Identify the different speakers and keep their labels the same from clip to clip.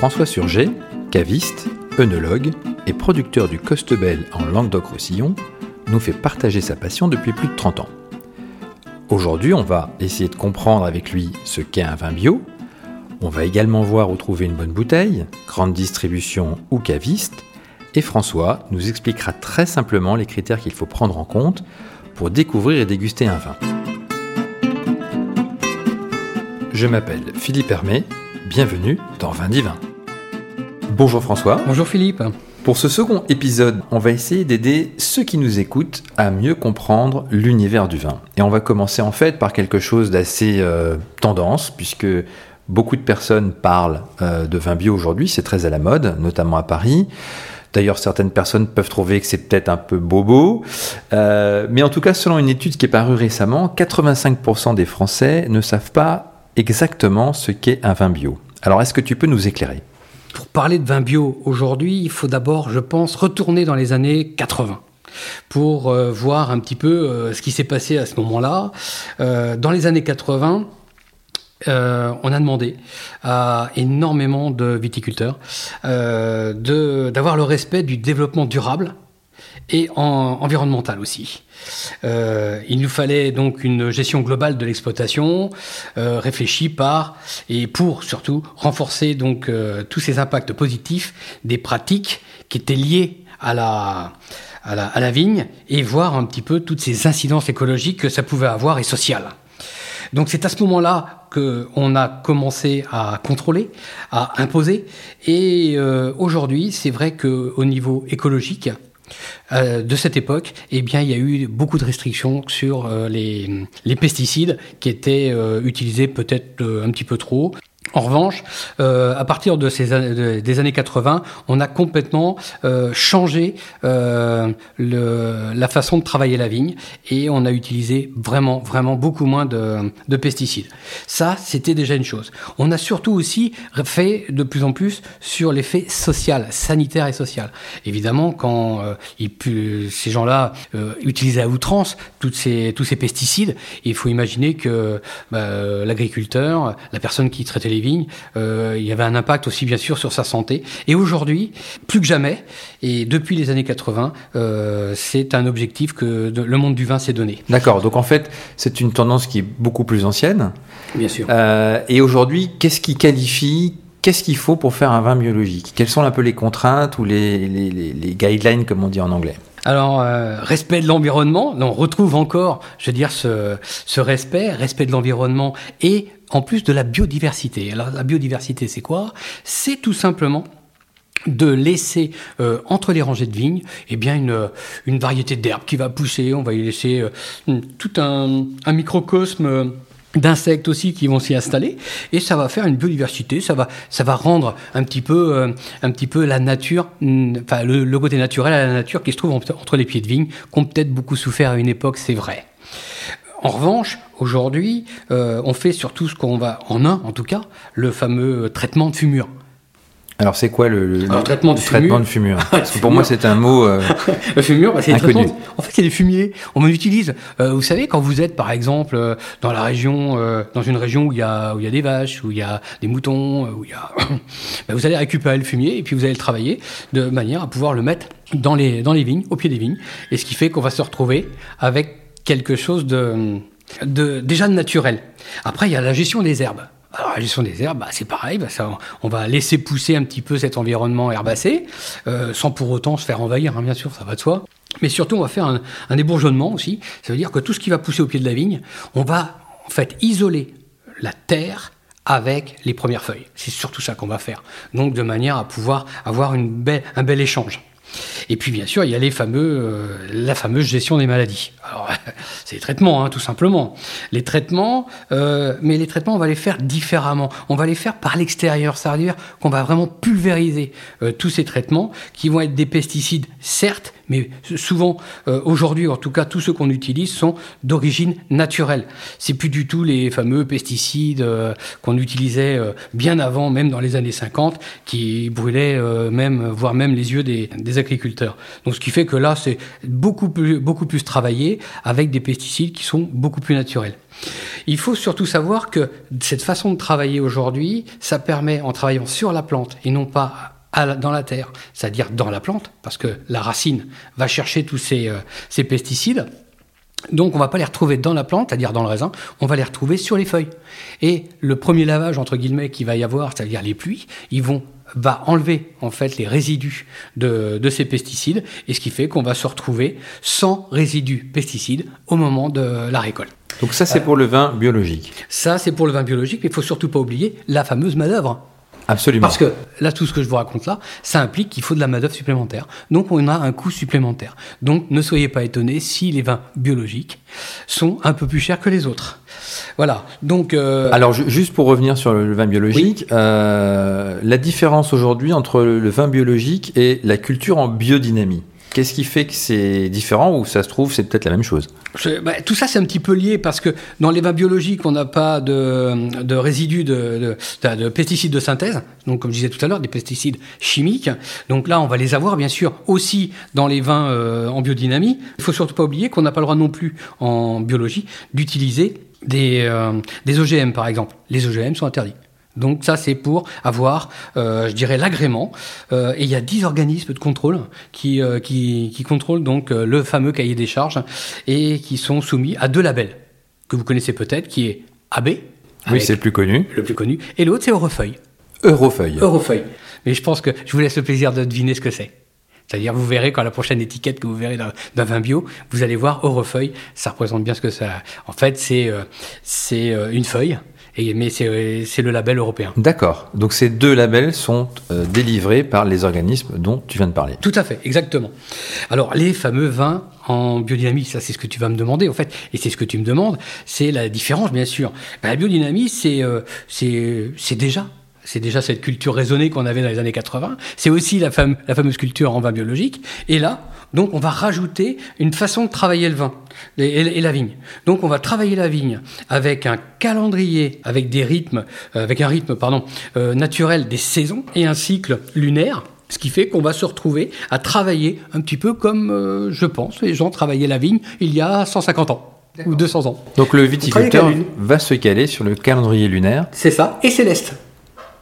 Speaker 1: François Surget, caviste, œnologue et producteur du Costebel en Languedoc-Roussillon, nous fait partager sa passion depuis plus de 30 ans. Aujourd'hui, on va essayer de comprendre avec lui ce qu'est un vin bio. On va également voir où trouver une bonne bouteille, grande distribution ou caviste. Et François nous expliquera très simplement les critères qu'il faut prendre en compte pour découvrir et déguster un vin. Je m'appelle Philippe Hermé, bienvenue dans Vin Divin. Bonjour François.
Speaker 2: Bonjour Philippe.
Speaker 1: Pour ce second épisode, on va essayer d'aider ceux qui nous écoutent à mieux comprendre l'univers du vin. Et on va commencer en fait par quelque chose d'assez euh, tendance, puisque beaucoup de personnes parlent euh, de vin bio aujourd'hui, c'est très à la mode, notamment à Paris. D'ailleurs, certaines personnes peuvent trouver que c'est peut-être un peu bobo. Euh, mais en tout cas, selon une étude qui est parue récemment, 85% des Français ne savent pas exactement ce qu'est un vin bio. Alors, est-ce que tu peux nous éclairer?
Speaker 2: Parler de vin bio aujourd'hui, il faut d'abord, je pense, retourner dans les années 80 pour euh, voir un petit peu euh, ce qui s'est passé à ce moment-là. Euh, dans les années 80, on a demandé à énormément de viticulteurs d'avoir le respect du développement durable et en, environnemental aussi. Euh, il nous fallait donc une gestion globale de l'exploitation, euh, réfléchie par et pour surtout renforcer donc euh, tous ces impacts positifs des pratiques qui étaient liées à la, à la, à la vigne et voir un petit peu toutes ces incidences écologiques que ça pouvait avoir et sociales. Donc c'est à ce moment-là qu'on a commencé à contrôler, à imposer. Et euh, aujourd'hui, c'est vrai qu'au niveau écologique, euh, de cette époque, eh bien, il y a eu beaucoup de restrictions sur euh, les, pesticides qui étaient euh, utilisés peut-être un petit peu trop. En revanche, euh, à partir de ces des années 80, on a complètement euh, changé euh, la façon de travailler la vigne et on a utilisé vraiment, vraiment beaucoup moins de, de pesticides. Ça, c'était déjà une chose. On a surtout aussi fait de plus en plus sur l'effet social, sanitaire et social. Évidemment, quand ces gens-là utilisaient à outrance toutes ces, tous ces pesticides, il faut imaginer que bah, l'agriculteur, la personne qui traitait les vignes, euh, il y avait un impact aussi bien sûr sur sa santé. Et aujourd'hui, plus que jamais, et depuis les années 80, euh, c'est un objectif que le monde du vin s'est donné.
Speaker 1: D'accord, donc en fait, c'est une tendance qui est beaucoup plus ancienne.
Speaker 2: Bien sûr.
Speaker 1: Euh, et aujourd'hui, qu'est-ce qui qualifie Qu'est-ce qu'il faut pour faire un vin biologique? Quelles sont un peu les contraintes ou les, les, les guidelines, comme on dit en anglais?
Speaker 2: Alors, euh, respect de l'environnement, on retrouve encore, je veux dire, ce, ce respect, respect de l'environnement et en plus de la biodiversité. Alors, la biodiversité, c'est quoi? C'est tout simplement de laisser euh, entre les rangées de vignes eh bien une, une variété d'herbes qui va pousser, on va y laisser euh, tout un, un microcosme euh, d'insectes aussi qui vont s'y installer. Et ça va faire une biodiversité. Ça va ça va rendre un petit peu euh, un petit peu la nature mm, enfin le, le, côté naturel à la nature qui se trouve entre les pieds de vigne qu'ont peut-être beaucoup souffert à une époque c'est vrai en revanche aujourd'hui euh, on fait surtout ce qu'on va en un en tout cas le fameux traitement de fumure
Speaker 1: alors c'est quoi le, le,
Speaker 2: Alors, traitement, de
Speaker 1: traitement de fumure Parce que pour moi c'est un mot euh,
Speaker 2: le fumure, bah, c'est
Speaker 1: inconnu.
Speaker 2: En fait c'est des fumiers. On en utilise. Euh, vous savez quand vous êtes par exemple euh, dans la région, euh, dans une région où il y a où il y a des vaches, où il y a des moutons, où il y a, bah, vous allez récupérer le fumier et puis vous allez le travailler de manière à pouvoir le mettre dans les dans les vignes, au pied des vignes. Et ce qui fait qu'on va se retrouver avec quelque chose de, déjà de naturel. Après il y a la gestion des herbes. Alors, la gestion des herbes, bah, c'est pareil, bah, on va laisser pousser un petit peu cet environnement herbacé, euh, sans pour autant se faire envahir, hein, bien sûr, ça va de soi. Mais surtout, on va faire un, un ébourgeonnement aussi. Ça veut dire que tout ce qui va pousser au pied de la vigne, on va en fait isoler la terre avec les premières feuilles. C'est surtout ça qu'on va faire. Donc, de manière à pouvoir avoir un bel échange. Et puis bien sûr, il y a les fameux, euh, la fameuse gestion des maladies. Alors, c'est les traitements, hein, tout simplement. Les traitements, euh, mais les traitements, on va les faire différemment. On va les faire par l'extérieur, c'est-à-dire qu'on va vraiment pulvériser euh, tous ces traitements qui vont être des pesticides, certes, Mais souvent, euh, aujourd'hui, en tout cas, tous ceux qu'on utilise sont d'origine naturelle. C'est plus du tout les fameux pesticides euh, qu'on utilisait euh, bien avant, même dans les années 50, qui brûlaient même, voire même les yeux des, agriculteurs. Donc, ce qui fait que là, c'est beaucoup plus, beaucoup plus travaillé avec des pesticides qui sont beaucoup plus naturels. Il faut surtout savoir que cette façon de travailler aujourd'hui, ça permet, en travaillant sur la plante et non pas dans la terre, c'est-à-dire dans la plante, parce que la racine va chercher tous ces, euh, ces pesticides. Donc on va pas les retrouver dans la plante, c'est-à-dire dans le raisin, on va les retrouver sur les feuilles. Et le premier lavage entre guillemets qu'il va y avoir, c'est-à-dire les pluies, ils vont va enlever en fait les résidus de, de ces pesticides, et ce qui fait qu'on va se retrouver sans résidus pesticides au moment de la récolte.
Speaker 1: Donc ça c'est pour le vin biologique.
Speaker 2: Ça c'est pour le vin biologique, mais il faut surtout pas oublier la fameuse main-d'œuvre.
Speaker 1: Absolument.
Speaker 2: Parce que là, tout ce que je vous raconte là, ça implique qu'il faut de la main-d'œuvre supplémentaire. Donc, on a un coût supplémentaire. Donc, ne soyez pas étonnés si les vins biologiques sont un peu plus chers que les autres. Voilà. Donc.
Speaker 1: Euh, Alors, juste pour revenir sur le vin biologique, euh, la différence aujourd'hui entre le vin biologique et la culture en biodynamie. Qu'est-ce qui fait que c'est différent ou ça se trouve c'est peut-être la même chose
Speaker 2: bah, Tout ça c'est un petit peu lié parce que dans les vins biologiques on n'a pas de, résidus de, de, de, pesticides de synthèse, donc comme je disais tout à l'heure des pesticides chimiques. Donc là on va les avoir bien sûr aussi dans les vins euh, en biodynamie. Il faut surtout pas oublier qu'on n'a pas le droit non plus en biologie d'utiliser des, euh, des OGM par exemple. Les OGM sont interdits. Donc ça, c'est pour avoir, euh, je dirais, l'agrément. Euh, et il y a 10 organismes de contrôle qui, euh, qui, qui, contrôlent donc le fameux cahier des charges et qui sont soumis à deux labels que vous connaissez peut-être, qui est AB.
Speaker 1: Oui, c'est le plus connu.
Speaker 2: Le plus connu. Et l'autre, c'est Eurofeuille.
Speaker 1: Eurofeuille.
Speaker 2: Eurofeuille. Mais je pense que je vous laisse le plaisir de deviner ce que c'est. C'est-à-dire, vous verrez quand la prochaine étiquette que vous verrez d'un vin bio, vous allez voir Eurofeuille. Ça représente bien ce que ça. En fait, c'est c'est une feuille mais c'est le label européen.
Speaker 1: D'accord. Donc ces deux labels sont euh, délivrés par les organismes dont tu viens de parler.
Speaker 2: Tout à fait, exactement. Alors les fameux vins en biodynamie, ça c'est ce que tu vas me demander en fait, et c'est ce que tu me demandes, c'est la différence bien sûr. Ben, la biodynamie, c'est euh, c'est déjà c'est déjà cette culture raisonnée qu'on avait dans les années 80. C'est aussi la, la fameuse culture en vin biologique. Et là, donc, on va rajouter une façon de travailler le vin et, la vigne. Donc, on va travailler la vigne avec un calendrier, avec des rythmes, euh, avec un rythme, pardon, euh, naturel des saisons et un cycle lunaire. Ce qui fait qu'on va se retrouver à travailler un petit peu comme, euh, je pense, les gens travaillaient la vigne il y a 150 ans ou 200 ans.
Speaker 1: Donc le viticulteur va se caler sur le calendrier lunaire.
Speaker 2: C'est ça, et céleste.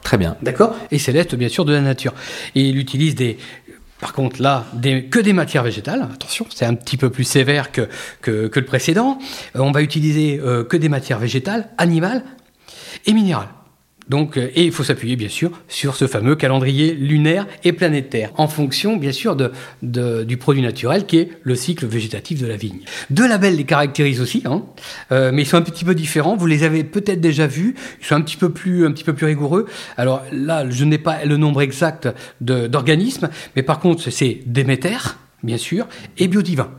Speaker 1: Très bien.
Speaker 2: D'accord Et céleste, bien sûr, de la nature. Et il utilise des, par contre, là, que des matières végétales. Attention, c'est un petit peu plus sévère que, que, le précédent. Euh, on va utiliser euh, que des matières végétales, animales et minérales. Donc, euh, et il faut s'appuyer bien sûr sur ce fameux calendrier lunaire et planétaire, en fonction bien sûr du produit naturel qui est le cycle végétatif de la vigne. Deux labels les caractérisent aussi, hein, euh, mais ils sont un petit peu différents. Vous les avez peut-être déjà vus. Ils sont un petit peu plus, un petit peu plus rigoureux. Alors là, je n'ai pas le nombre exact d'organismes, mais par contre, c'est Déméter, bien sûr, et Biodivin.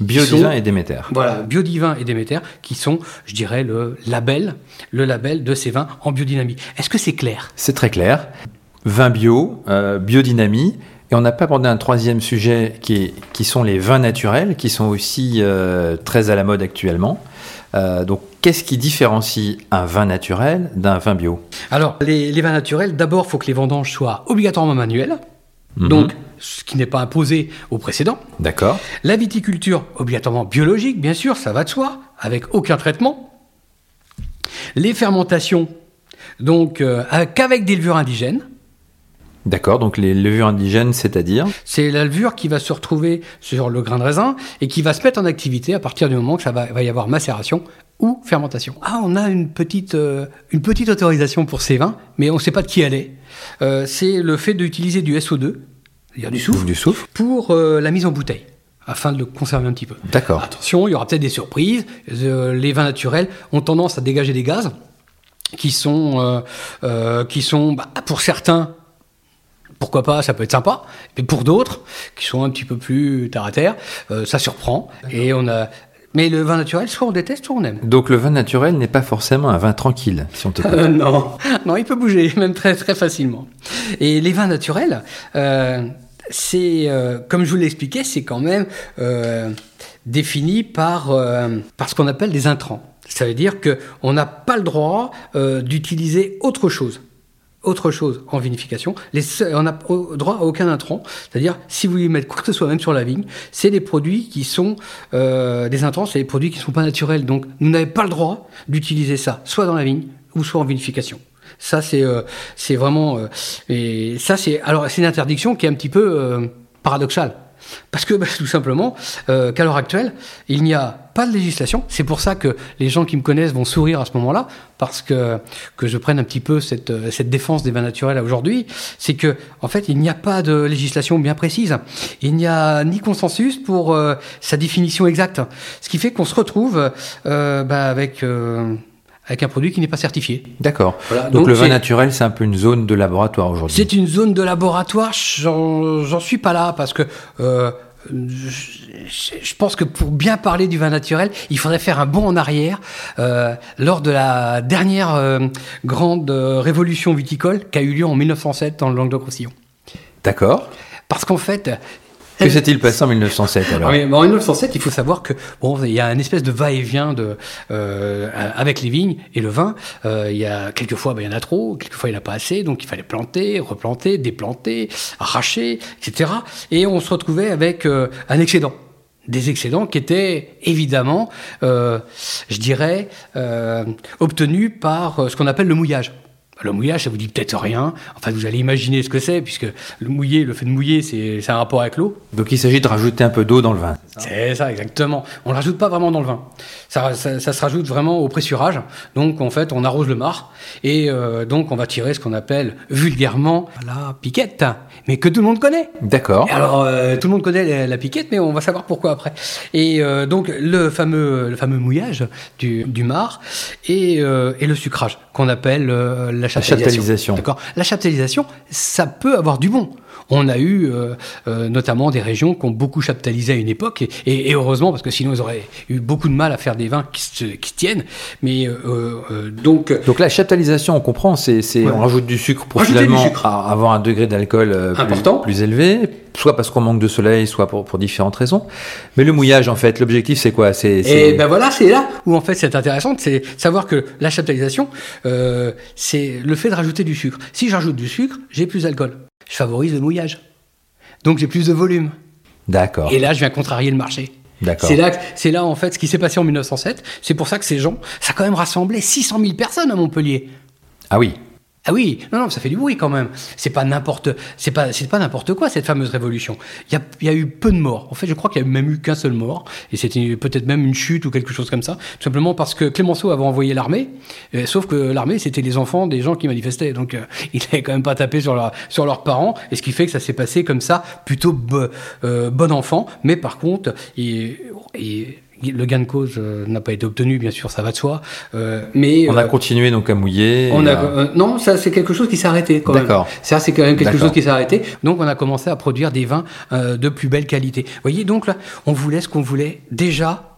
Speaker 1: Biodivin et Déméter.
Speaker 2: Voilà, Biodivin et Déméter, qui sont, je dirais, le label, le label de ces vins en biodynamie. Est-ce que c'est clair?
Speaker 1: C'est très clair. Vin bio, euh, biodynamie. Et on n'a pas abordé un troisième sujet qui, qui sont les vins naturels, qui sont aussi euh, très à la mode actuellement. Euh, donc, qu'est-ce qui différencie un vin naturel d'un vin bio?
Speaker 2: Alors, les, les vins naturels, d'abord, il faut que les vendanges soient obligatoirement manuelles. Mhm. Donc, ce qui n'est pas imposé au précédent.
Speaker 1: D'accord.
Speaker 2: La viticulture, obligatoirement biologique, bien sûr, ça va de soi, avec aucun traitement. Les fermentations, donc euh, qu'avec des levures indigènes.
Speaker 1: D'accord, donc les levures indigènes, c'est-à-dire
Speaker 2: C'est la levure qui va se retrouver sur le grain de raisin et qui va se mettre en activité à partir du moment que ça va, y avoir macération ou fermentation. Ah, on a une petite, euh, une petite autorisation pour ces vins, mais on ne sait pas de qui elle est. Euh, c'est le fait d'utiliser du SO2, c'est-à-dire du soufre,
Speaker 1: du soufre.
Speaker 2: pour euh, la mise en bouteille afin de le conserver un petit peu.
Speaker 1: D'accord.
Speaker 2: Attention, il y aura peut-être des surprises. Euh, les vins naturels ont tendance à dégager des gaz qui sont, qui sont bah, pour certains, pourquoi pas, ça peut être sympa. Mais pour d'autres, qui sont un petit peu plus terre à terre, ça surprend. Et on a mais le vin naturel, soit on déteste, soit on aime.
Speaker 1: Donc le vin naturel n'est pas forcément un vin tranquille, si on te
Speaker 2: euh, Non, non, il peut bouger, même très très facilement. Et les vins naturels, euh, c'est, euh, comme je vous l'expliquais, c'est quand même euh, défini par, euh, par ce qu'on appelle des intrants. Ça veut dire qu'on n'a pas le droit d'utiliser autre chose autre chose en vinification. On n'a droit à aucun intrant. C'est-à-dire, si vous voulez mettre quoi que ce soit, même sur la vigne, c'est des produits qui sont des intrants, c'est des produits qui ne sont pas naturels. Donc, vous n'avez pas le droit d'utiliser ça, soit dans la vigne ou soit en vinification. Ça, c'est euh, c'est vraiment. Euh, et ça, c'est alors c'est une interdiction qui est un petit peu euh, paradoxale. Parce que bah, tout simplement, qu'à l'heure actuelle, il n'y a pas de législation. C'est pour ça que les gens qui me connaissent vont sourire à ce moment-là, parce que, que je prenne un petit peu cette, cette défense des vins naturels aujourd'hui. C'est que, en fait, il n'y a pas de législation bien précise. Il n'y a ni consensus pour sa définition exacte. Ce qui fait qu'on se retrouve bah, avec avec un produit qui n'est pas certifié.
Speaker 1: D'accord. donc, le vin naturel, c'est un peu une zone de laboratoire aujourd'hui.
Speaker 2: C'est une zone de laboratoire. J'en suis pas là parce que euh, je, pense que pour bien parler du vin naturel, il faudrait faire un bond en arrière euh, lors de la dernière euh, grande révolution viticole qui a eu lieu en 1907 dans le Languedoc-Roussillon.
Speaker 1: D'accord.
Speaker 2: Parce qu'en fait,
Speaker 1: que s'est-il passé en 1907 alors
Speaker 2: oui, En 1907, il faut savoir que bon, il y a une espèce de va-et-vient de euh, avec les vignes et le vin. Euh, il y a quelquefois, ben, il y en a trop, quelquefois il n'y en a pas assez, donc il fallait planter, replanter, déplanter, arracher, etc. Et on se retrouvait avec euh, un excédent des excédents qui étaient évidemment, euh, je dirais, euh, obtenus par euh, ce qu'on appelle le mouillage. Le mouillage, ça vous dit peut-être rien. Enfin, vous allez imaginer ce que c'est, puisque le mouiller, le fait de mouiller, c'est un rapport avec l'eau.
Speaker 1: Donc il s'agit de rajouter un peu d'eau dans le vin.
Speaker 2: C'est ça, exactement. On ne rajoute pas vraiment dans le vin. Ça, se rajoute vraiment au pressurage. Donc en fait, on arrose le mar. Et euh, donc on va tirer ce qu'on appelle vulgairement la piquette, mais que tout le monde connaît.
Speaker 1: D'accord.
Speaker 2: Alors euh, tout le monde connaît la, piquette, mais on va savoir pourquoi après. Et euh, donc le fameux, le fameux mouillage du, du mar et, et le sucrage qu'on appelle la la chaptalisation. La chaptalisation, ça peut avoir du bon. On a eu euh, euh, notamment des régions qui ont beaucoup chaptalisé à une époque, et, heureusement, parce que sinon ils auraient eu beaucoup de mal à faire des vins qui se, qui tiennent. Mais euh, donc.
Speaker 1: Donc la chaptalisation, on comprend, c'est on rajoute du sucre pour finalement avoir un degré d'alcool important, plus, élevé, soit parce qu'on manque de soleil, soit pour, pour différentes raisons. Mais le mouillage, en fait, l'objectif, c'est quoi? C'est
Speaker 2: et ben voilà, c'est là où en fait c'est intéressant, c'est savoir que la chaptalisation, c'est le fait de rajouter du sucre. Si j'ajoute du sucre, j'ai plus d'alcool je favorise le mouillage. Donc j'ai plus de volume.
Speaker 1: D'accord.
Speaker 2: Et là, je viens contrarier le marché.
Speaker 1: D'accord.
Speaker 2: C'est là, c'est là en fait ce qui s'est passé en 1907. C'est pour ça que ces gens, ça a quand même rassemblé 600 000 personnes à Montpellier.
Speaker 1: Ah oui.
Speaker 2: Ah oui, non, non, ça fait du bruit quand même. C'est pas n'importe, c'est pas, c'est pas n'importe quoi cette fameuse révolution. Il y a, y a, eu peu de morts. En fait, je crois qu'il y a même eu qu'un seul mort, et c'était peut-être même une chute ou quelque chose comme ça, tout simplement parce que Clémenceau avait envoyé l'armée, euh, sauf que l'armée c'était les enfants des gens qui manifestaient, donc euh, il n'avait quand même pas tapé sur sur leurs parents, et ce qui fait que ça s'est passé comme ça, plutôt euh, bon enfant. Mais par contre, il le gain de cause euh, n'a pas été obtenu, bien sûr, ça va de soi. Euh, mais
Speaker 1: on a euh, continué donc à mouiller.
Speaker 2: On a, non, ça c'est quelque chose qui s'est arrêté. D'accord. Ça c'est quand même quelque chose qui s'est arrêté. Donc on a commencé à produire des vins de plus belle qualité. Vous voyez, donc là, on voulait ce qu'on voulait déjà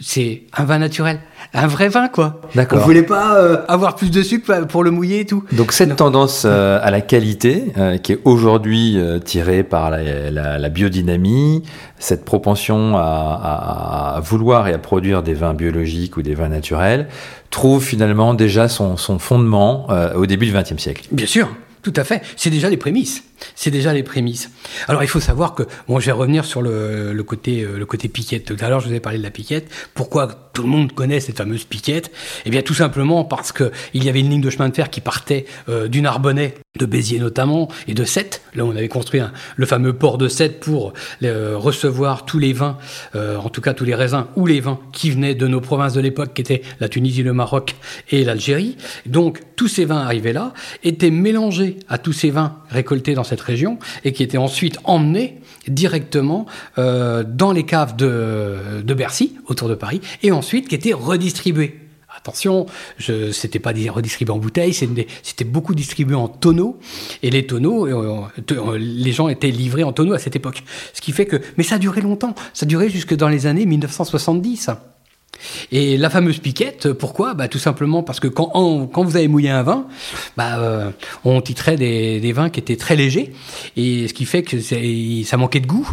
Speaker 2: c'est un vin naturel, un vrai vin quoi. D'accord. On voulait pas euh, avoir plus de sucre pour le mouiller et tout.
Speaker 1: Donc cette tendance euh, à la qualité euh, qui est aujourd'hui tirée par la, biodynamie, cette propension à, vouloir et à produire des vins biologiques ou des vins naturels, trouve finalement déjà son, son fondement au début du XXe siècle.
Speaker 2: Bien sûr. Tout à fait. C'est déjà les prémices. C'est déjà les prémices. Alors il faut savoir que, bon, je vais revenir sur le, côté, euh, le côté piquette. Tout à l'heure, je vous ai parlé de la piquette. Pourquoi tout le monde connaît cette fameuse piquette? Eh bien, tout simplement parce que il y avait une ligne de chemin de fer qui partait euh, du Narbonnais, de Béziers notamment, et de Sète. Là, on avait construit le fameux port de Sète pour euh, recevoir tous les vins, en tout cas tous les raisins ou les vins qui venaient de nos provinces de l'époque, qui étaient la Tunisie, le Maroc et l'Algérie. Donc, tous ces vins arrivaient là, étaient mélangés à tous ces vins récoltés dans cette région et qui étaient ensuite emmenés directement euh, dans les caves de, de, Bercy, autour de Paris, et ensuite qui étaient redistribués. Attention, ce n'était pas redistribué en bouteilles, c'était beaucoup distribué en tonneaux, et les tonneaux, euh, euh, les gens étaient livrés en tonneaux à cette époque. Ce qui fait que, mais ça a duré longtemps, ça a duré jusque dans les années 1970. Et la fameuse piquette, pourquoi? Bah, Tout simplement parce que quand, quand vous avez mouillé un vin, bah, euh, on titrait des, des, vins qui étaient très légers, et ce qui fait que ça manquait de goût.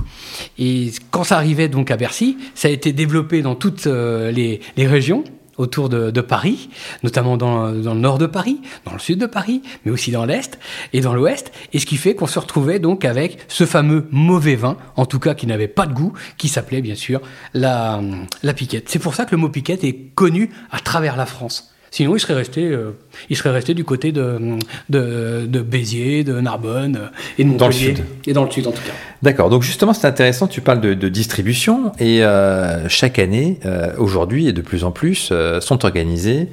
Speaker 2: Et quand ça arrivait donc à Bercy, ça a été développé dans toutes euh, les, les régions autour de, Paris, notamment dans, dans, le nord de Paris, dans le sud de Paris, mais aussi dans l'est et dans l'ouest, et ce qui fait qu'on se retrouvait donc avec ce fameux mauvais vin, en tout cas qui n'avait pas de goût, qui s'appelait bien sûr la, la piquette. C'est pour ça que le mot piquette est connu à travers la France. Sinon, il serait resté, euh, il serait resté du côté de, de, de Béziers, de Narbonne euh, et de Montpellier.
Speaker 1: Dans le sud.
Speaker 2: Et dans le sud, en tout cas.
Speaker 1: D'accord. Donc justement, c'est intéressant. Tu parles de, de distribution et euh, chaque année, euh, aujourd'hui et de plus en plus, euh, sont organisées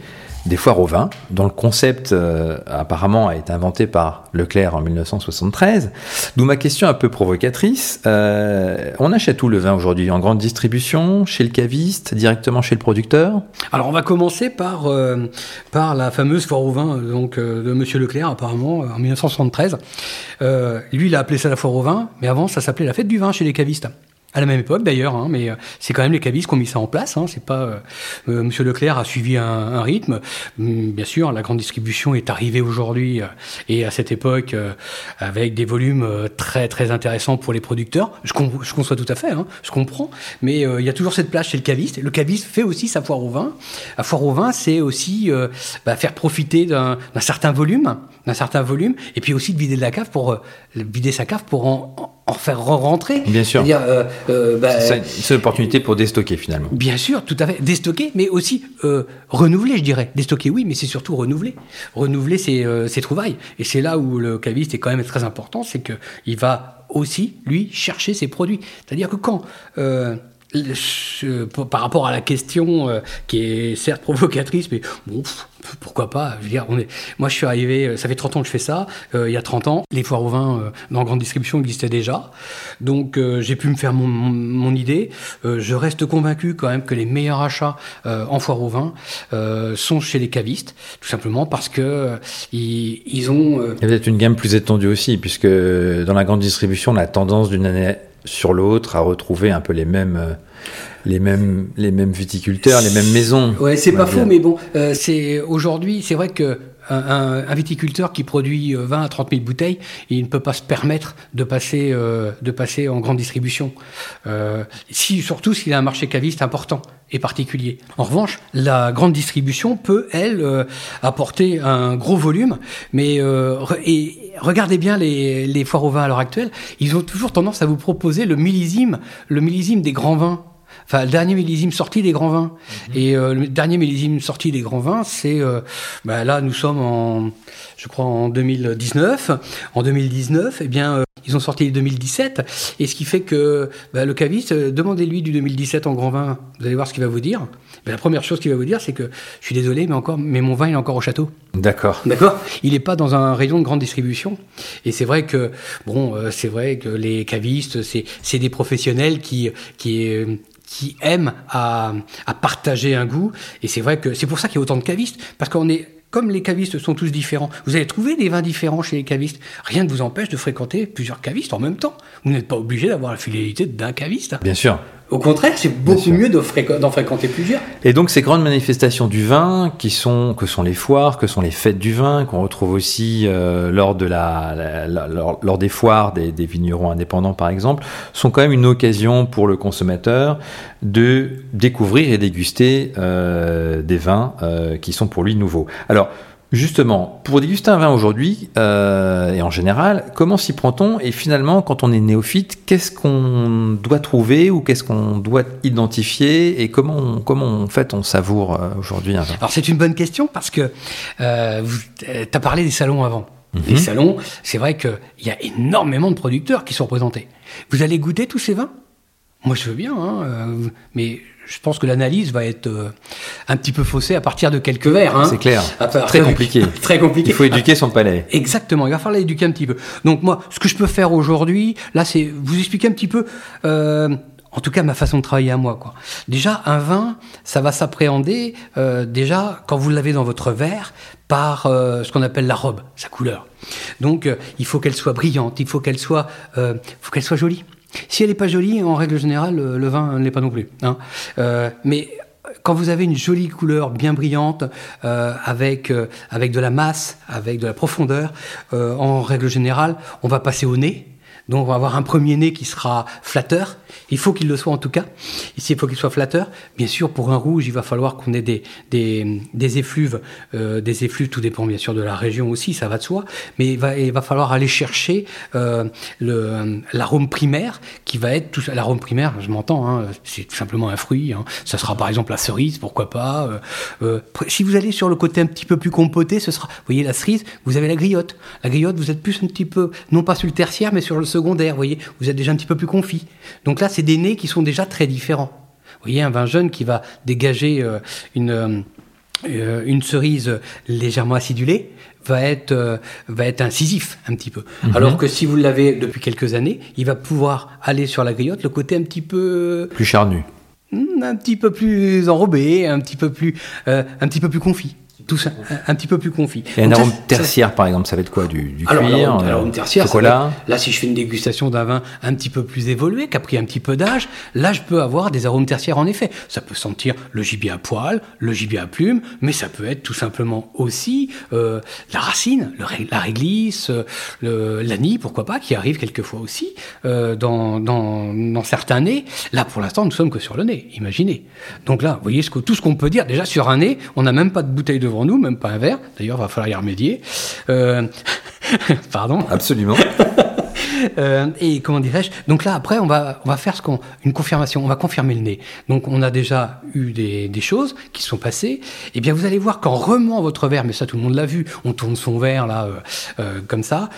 Speaker 1: des foires au vin, dont le concept euh, apparemment a été inventé par Leclerc en 1973. D'où ma question un peu provocatrice. Euh, on achète où le vin aujourd'hui? En grande distribution, chez le caviste, directement chez le producteur?
Speaker 2: Alors on va commencer par, euh, par la fameuse foire au vin donc, euh, de Monsieur Leclerc apparemment en 1973. lui il a appelé ça la foire au vin, mais avant ça s'appelait la fête du vin chez les cavistes à la même époque d'ailleurs, hein, mais c'est quand même les cavistes qui ont mis ça en place. Hein, c'est pas euh, euh, Monsieur Leclerc a suivi un, un, rythme. Bien sûr, la grande distribution est arrivée aujourd'hui euh, et à cette époque euh, avec des volumes euh, très très intéressants pour les producteurs. Je, con je conçois tout à fait, hein, je comprends. Mais il y a toujours cette place chez le caviste. Le caviste fait aussi sa foire au vin. La foire au vin, c'est aussi bah, faire profiter d'un certain volume, d'un certain volume, et puis aussi de vider de la cave pour vider sa cave pour en faire rentrer.
Speaker 1: Bien sûr.
Speaker 2: Euh,
Speaker 1: euh, bah, c'est une opportunité pour déstocker finalement.
Speaker 2: Bien sûr, tout à fait. Déstocker, mais aussi euh, renouveler, je dirais. Déstocker, oui, mais c'est surtout renouveler. Renouveler ses, euh, ses trouvailles. Et c'est là où le caviste est quand même très important, c'est qu'il va aussi, lui, chercher ses produits. C'est-à-dire que quand euh, par rapport à la question euh, qui est certes provocatrice, mais bon, pourquoi pas je veux dire, on est... Moi, je suis arrivé, ça fait 30 ans que je fais ça. Euh, il y a 30 ans, les foires au vin euh, dans grande distribution existaient déjà. Donc, euh, j'ai pu me faire mon, mon, mon idée. je reste convaincu quand même que les meilleurs achats en foire au vin sont chez les cavistes, tout simplement parce que ils, ils ont.
Speaker 1: Il y a peut-être une gamme plus étendue aussi, puisque dans la grande distribution, la tendance d'une année sur l'autre à retrouver un peu les mêmes euh, les mêmes les mêmes viticulteurs, les mêmes maisons.
Speaker 2: Ouais, c'est pas faux, mais bon, euh, c'est aujourd'hui, c'est vrai que un, viticulteur qui produit 20 à 30 000 bouteilles, il ne peut pas se permettre de passer, euh, en grande distribution. Euh, si, surtout s'il a un marché caviste important et particulier. En revanche, la grande distribution peut, elle, euh, apporter un gros volume, mais euh, regardez bien les, foires au vin à l'heure actuelle, ils ont toujours tendance à vous proposer le millésime, le millésime des grands vins enfin le dernier millésime sorti des grands vins. Mmh. Et euh, le dernier millésime sorti des grands vins, c'est euh, bah, là nous sommes en, je crois en 2019. En 2019, eh bien euh, ils ont sorti les 2017, et ce qui fait que bah, le caviste, demandez-lui du 2017 en grand vin, vous allez voir ce qu'il va vous dire. La première chose qu'il va vous dire, c'est que je suis désolé, mais encore, mais mon vin il est encore au château.
Speaker 1: D'accord.
Speaker 2: D'accord? Il n'est pas dans un rayon de grande distribution. Et c'est vrai que bon, c'est vrai que les cavistes, c'est c'est des professionnels qui qui qui aiment à, partager un goût. Et c'est vrai que c'est pour ça qu'il y a autant de cavistes, parce qu'on est comme les cavistes sont tous différents, vous allez trouver des vins différents chez les cavistes. Rien ne vous empêche de fréquenter plusieurs cavistes en même temps. Vous n'êtes pas obligé d'avoir la fidélité d'un caviste.
Speaker 1: Bien sûr.
Speaker 2: Au contraire, c'est beaucoup mieux d'en fréqu fréquenter plusieurs.
Speaker 1: Et donc ces grandes manifestations du vin, qui sont que sont les foires, que sont les fêtes du vin, qu'on retrouve aussi euh, lors de la, la, la lors, lors, des foires des, des, vignerons indépendants par exemple, sont quand même une occasion pour le consommateur de découvrir et déguster euh, des vins euh, qui sont pour lui nouveaux. Alors Justement, pour déguster un vin aujourd'hui, euh, et en général, comment s'y prend-on Et finalement, quand on est néophyte, qu'est-ce qu'on doit trouver ou qu'est-ce qu'on doit identifier Et comment, on, comment en fait on savoure euh, aujourd'hui un vin?
Speaker 2: Alors c'est une bonne question parce que euh, tu as parlé des salons avant. -hmm. Les salons, c'est vrai qu'il y a énormément de producteurs qui sont représentés. Vous allez goûter tous ces vins? Moi je veux bien, hein, mais je pense que l'analyse va être euh, un petit peu faussée à partir de quelques verres. Hein.
Speaker 1: C'est clair. très compliqué.
Speaker 2: très compliqué.
Speaker 1: Il faut éduquer son palais.
Speaker 2: Exactement. Il va falloir l'éduquer un petit peu. Donc moi, ce que je peux faire aujourd'hui, là, c'est vous expliquer un petit peu. Euh, en tout cas, ma façon de travailler à moi, quoi. Déjà, un vin, ça va s'appréhender euh, déjà quand vous l'avez dans votre verre par euh, ce qu'on appelle la robe, sa couleur. Donc, euh, il faut qu'elle soit brillante, il faut qu'elle soit, faut qu'elle soit jolie. Si elle n'est pas jolie, en règle générale, le, vin ne l'est pas non plus. Hein. Euh, mais quand vous avez une jolie couleur bien brillante, euh, avec, euh, avec de la masse, avec de la profondeur, en règle générale, on va passer au nez. Donc on va avoir un premier nez qui sera flatteur. Il faut qu'il le soit en tout cas. Ici, il faut qu'il soit flatteur. Bien sûr, pour un rouge, il va falloir qu'on ait des, des, des effluves. Euh, des effluves, tout dépend bien sûr de la région aussi, ça va de soi. Mais il va, falloir aller chercher euh, l'arôme primaire qui va être tout l'arôme primaire. Je m'entends, hein, c'est tout simplement un fruit. hein. Ça sera par exemple la cerise, pourquoi pas. euh, euh, si vous allez sur le côté un petit peu plus compoté, ce sera. Vous voyez la cerise, vous avez la griotte. La griotte, vous êtes plus un petit peu, non pas sur le tertiaire, mais sur le secondaire. Vous voyez, vous êtes déjà un petit peu plus confit. Donc là, c'est des nez qui sont déjà très différents. Vous voyez, un vin jeune qui va dégager euh, une, euh, euh, une cerise légèrement acidulée va être, euh, va être incisif un petit peu. Alors que si vous l'avez depuis quelques années, il va pouvoir aller sur la griotte, le côté un petit peu,
Speaker 1: Plus charnu.
Speaker 2: hmm, un petit peu plus enrobé, un petit peu plus, euh, un petit peu plus confit. Tout ça, un, un petit peu plus confit.
Speaker 1: Et un arôme
Speaker 2: ça-
Speaker 1: tertiaire, par exemple, ça va être quoi Du, du
Speaker 2: alors,
Speaker 1: cuir
Speaker 2: l'arôme-
Speaker 1: euh,
Speaker 2: tertiaire,
Speaker 1: chocolat
Speaker 2: être- là, si je fais une dégustation d'un vin un petit peu plus évolué, qui a pris un petit peu d'âge, là, je peux avoir des arômes tertiaires en effet. Ça peut sentir le gibier à poil, le gibier à plumes, mais ça peut être tout simplement aussi euh, la racine, le la réglisse, euh, le- l'anis, pourquoi pas, qui arrive quelquefois aussi euh, dans, dans, dans certains nez. Là, pour l'instant, nous sommes que sur le nez, imaginez. Donc là, vous voyez ce que, tout ce qu'on peut dire. Déjà, sur un nez, on n'a même pas de bouteille devant nous, même pas un verre. D'ailleurs, il va falloir y remédier. Euh, Pardon.
Speaker 1: Absolument.
Speaker 2: Euh, et comment dirais-je? Donc là, après, on va, on va faire ce qu'on, une confirmation. On va confirmer le nez. Donc, on a déjà eu des, des choses qui se sont passées. Et bien, vous allez voir qu'en remuant votre verre, mais ça, tout le monde l'a vu. On tourne son verre là, euh, euh, comme ça,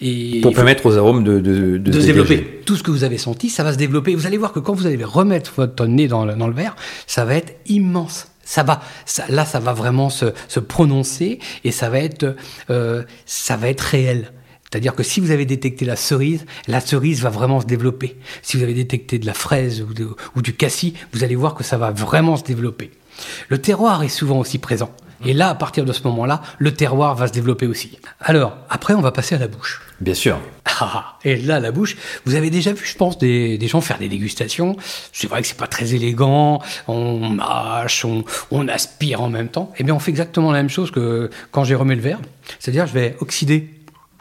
Speaker 2: et
Speaker 1: Pour permettre aux arômes de, de, de
Speaker 2: de
Speaker 1: se dégager.
Speaker 2: développer. Tout ce que vous avez senti, ça va se développer. Vous allez voir que quand vous allez remettre votre nez dans le, dans le verre, ça va être immense. Ça va, là, ça va vraiment se, prononcer et ça va être, euh, ça va être réel. C'est-à-dire que si vous avez détecté la cerise, la cerise va vraiment se développer. Si vous avez détecté de la fraise ou du cassis, vous allez voir que ça va vraiment se développer. Le terroir est souvent aussi présent. Et là, à partir de ce moment-là, le terroir va se développer aussi. Alors, après, on va passer à la bouche.
Speaker 1: Bien sûr.
Speaker 2: Ah, et là, la bouche, vous avez déjà vu, je pense, des, des gens faire des dégustations. C'est vrai que c'est pas très élégant. On mâche, on, on aspire en même temps. Eh bien, on fait exactement la même chose que quand j'ai remis le verre. C'est-à-dire, je vais oxyder.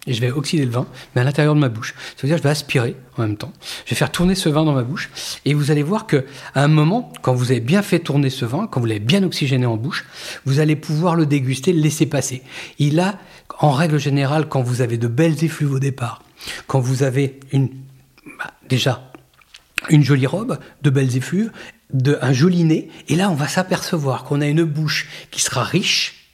Speaker 2: Et je vais oxyder le vin, mais à l'intérieur de ma bouche. C'est-à-dire, je vais aspirer en même temps. Je vais faire tourner ce vin dans ma bouche. Et vous allez voir que, à un moment, quand vous avez bien fait tourner ce vin, quand vous l'avez bien oxygéné en bouche, vous allez pouvoir le déguster, le laisser passer. Il a, en règle générale, quand vous avez de belles effluves au départ, quand vous avez une, bah, déjà une jolie robe, de belles effluves, de, un joli nez, et là on va s'apercevoir qu'on a une bouche qui sera riche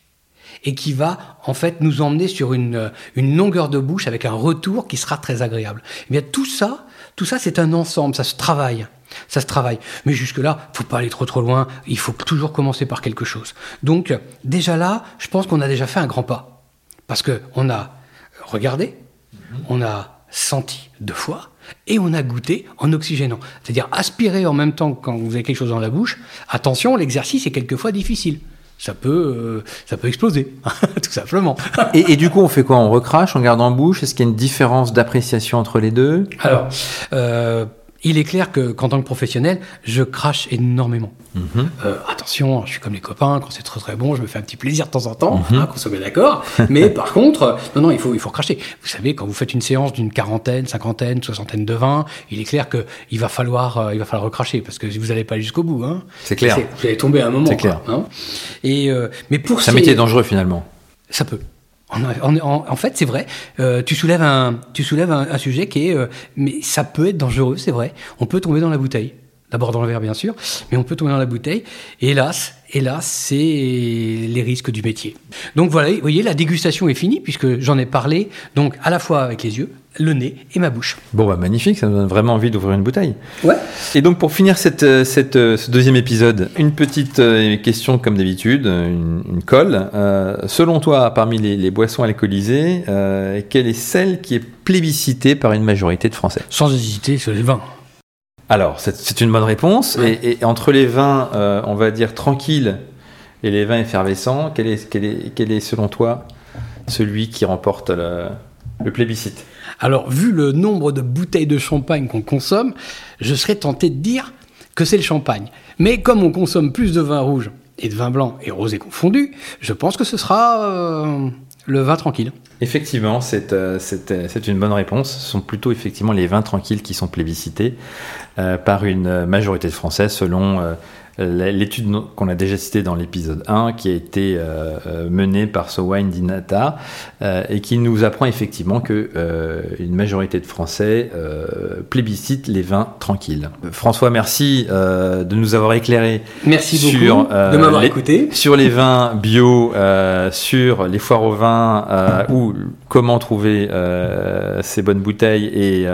Speaker 2: et qui va en fait nous emmener sur une, euh, une longueur de bouche avec un retour qui sera très agréable. Eh bien tout ça, tout ça c'est un ensemble, ça se travaille. Ça se travaille. Mais jusque-là, faut pas aller trop trop loin. Il faut toujours commencer par quelque chose. Donc, déjà là, je pense qu'on a déjà fait un grand pas. Parce que on a regardé, on a senti deux fois, et on a goûté en oxygénant. C'est-à-dire aspirer en même temps quand vous avez quelque chose dans la bouche. Attention, l'exercice est quelquefois difficile. Ça peut, euh, ça peut exploser, tout simplement.
Speaker 1: Et, et du coup, on fait quoi? On recrache, on garde en bouche? Est-ce qu'il y a une différence d'appréciation entre les deux?
Speaker 2: Alors, euh, il est clair que qu'en tant que professionnel, je crache énormément. Euh, attention, je suis comme les copains, quand c'est très très bon, je me fais un petit plaisir de temps en temps, hein, qu'on soit bien d'accord. Mais par contre, non, non, il faut, il faut cracher. Vous savez, quand vous faites une séance d'une quarantaine, cinquantaine, soixantaine de vins, il est clair que il va falloir, euh, il va falloir recracher parce que vous n'allez pas aller jusqu'au bout. Hein.
Speaker 1: C'est clair.
Speaker 2: Vous allez tomber à un moment.
Speaker 1: C'est
Speaker 2: quoi,
Speaker 1: clair.
Speaker 2: hein. Et euh, mais pour
Speaker 1: C'est un
Speaker 2: ces-
Speaker 1: métier dangereux finalement.
Speaker 2: ça peut. En, fait, c'est vrai. Euh, tu soulèves un, sujet qui est, euh, mais ça peut être dangereux, c'est vrai. On peut tomber dans la bouteille. D'abord dans le verre, bien sûr, mais on peut tomber dans la bouteille. Hélas, hélas, c'est les risques du métier. Donc voilà, vous voyez, la dégustation est finie puisque j'en ai parlé. Donc à la fois avec les yeux, le nez et ma bouche.
Speaker 1: Bon, bah magnifique, ça me donne vraiment envie d'ouvrir une bouteille.
Speaker 2: Ouais.
Speaker 1: Et donc pour finir cette, euh, cette, euh, ce deuxième épisode, une petite euh, question comme d'habitude, une, une colle. Euh, selon toi, parmi les, les boissons alcoolisées, euh, quelle est celle qui est plébiscitée par une majorité de Français?
Speaker 2: Sans hésiter, c'est le vin.
Speaker 1: Alors, c'est- c'est une bonne réponse.
Speaker 2: Ouais.
Speaker 1: Et, et entre les vins, euh, on va dire tranquilles, et les vins effervescents, quel est, quel est, quel est selon toi celui qui remporte le, le plébiscite?
Speaker 2: Alors, vu le nombre de bouteilles de champagne qu'on consomme, je serais tenté de dire que c'est le champagne. Mais comme on consomme plus de vin rouge et de vin blanc et rosé confondu, je pense que ce sera euh, le vin tranquille.
Speaker 1: Effectivement, euh, c'est une bonne réponse. Ce sont plutôt effectivement les vins tranquilles qui sont plébiscités par une majorité de Français selon l'étude qu'on a déjà citée dans l'épisode 1, qui a été euh, euh, menée par Wine Dinata, euh, et qui nous apprend effectivement que une majorité de Français plébiscitent les vins tranquilles. François, merci de nous avoir éclairé
Speaker 2: merci
Speaker 1: sur,
Speaker 2: de m'avoir écouté.
Speaker 1: sur les vins bio, sur les foires au vin, ou comment trouver ces bonnes bouteilles et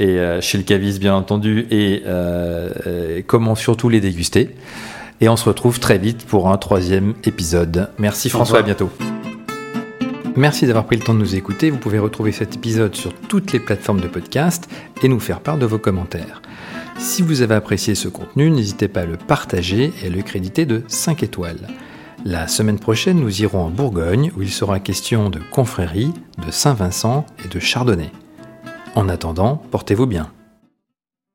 Speaker 1: et euh, chez le caviste bien entendu, et euh, comment surtout les déguster. Et on se retrouve très vite pour un troisième épisode. Merci François, à bientôt. Merci d'avoir pris le temps de nous écouter. Vous pouvez retrouver cet épisode sur toutes les plateformes de podcast et nous faire part de vos commentaires. Si vous avez apprécié ce contenu, n'hésitez pas à le partager et à le créditer de 5 étoiles. La semaine prochaine, nous irons en Bourgogne où il sera question de confrérie, de Saint-Vincent et de Chardonnay. En attendant, portez-vous bien.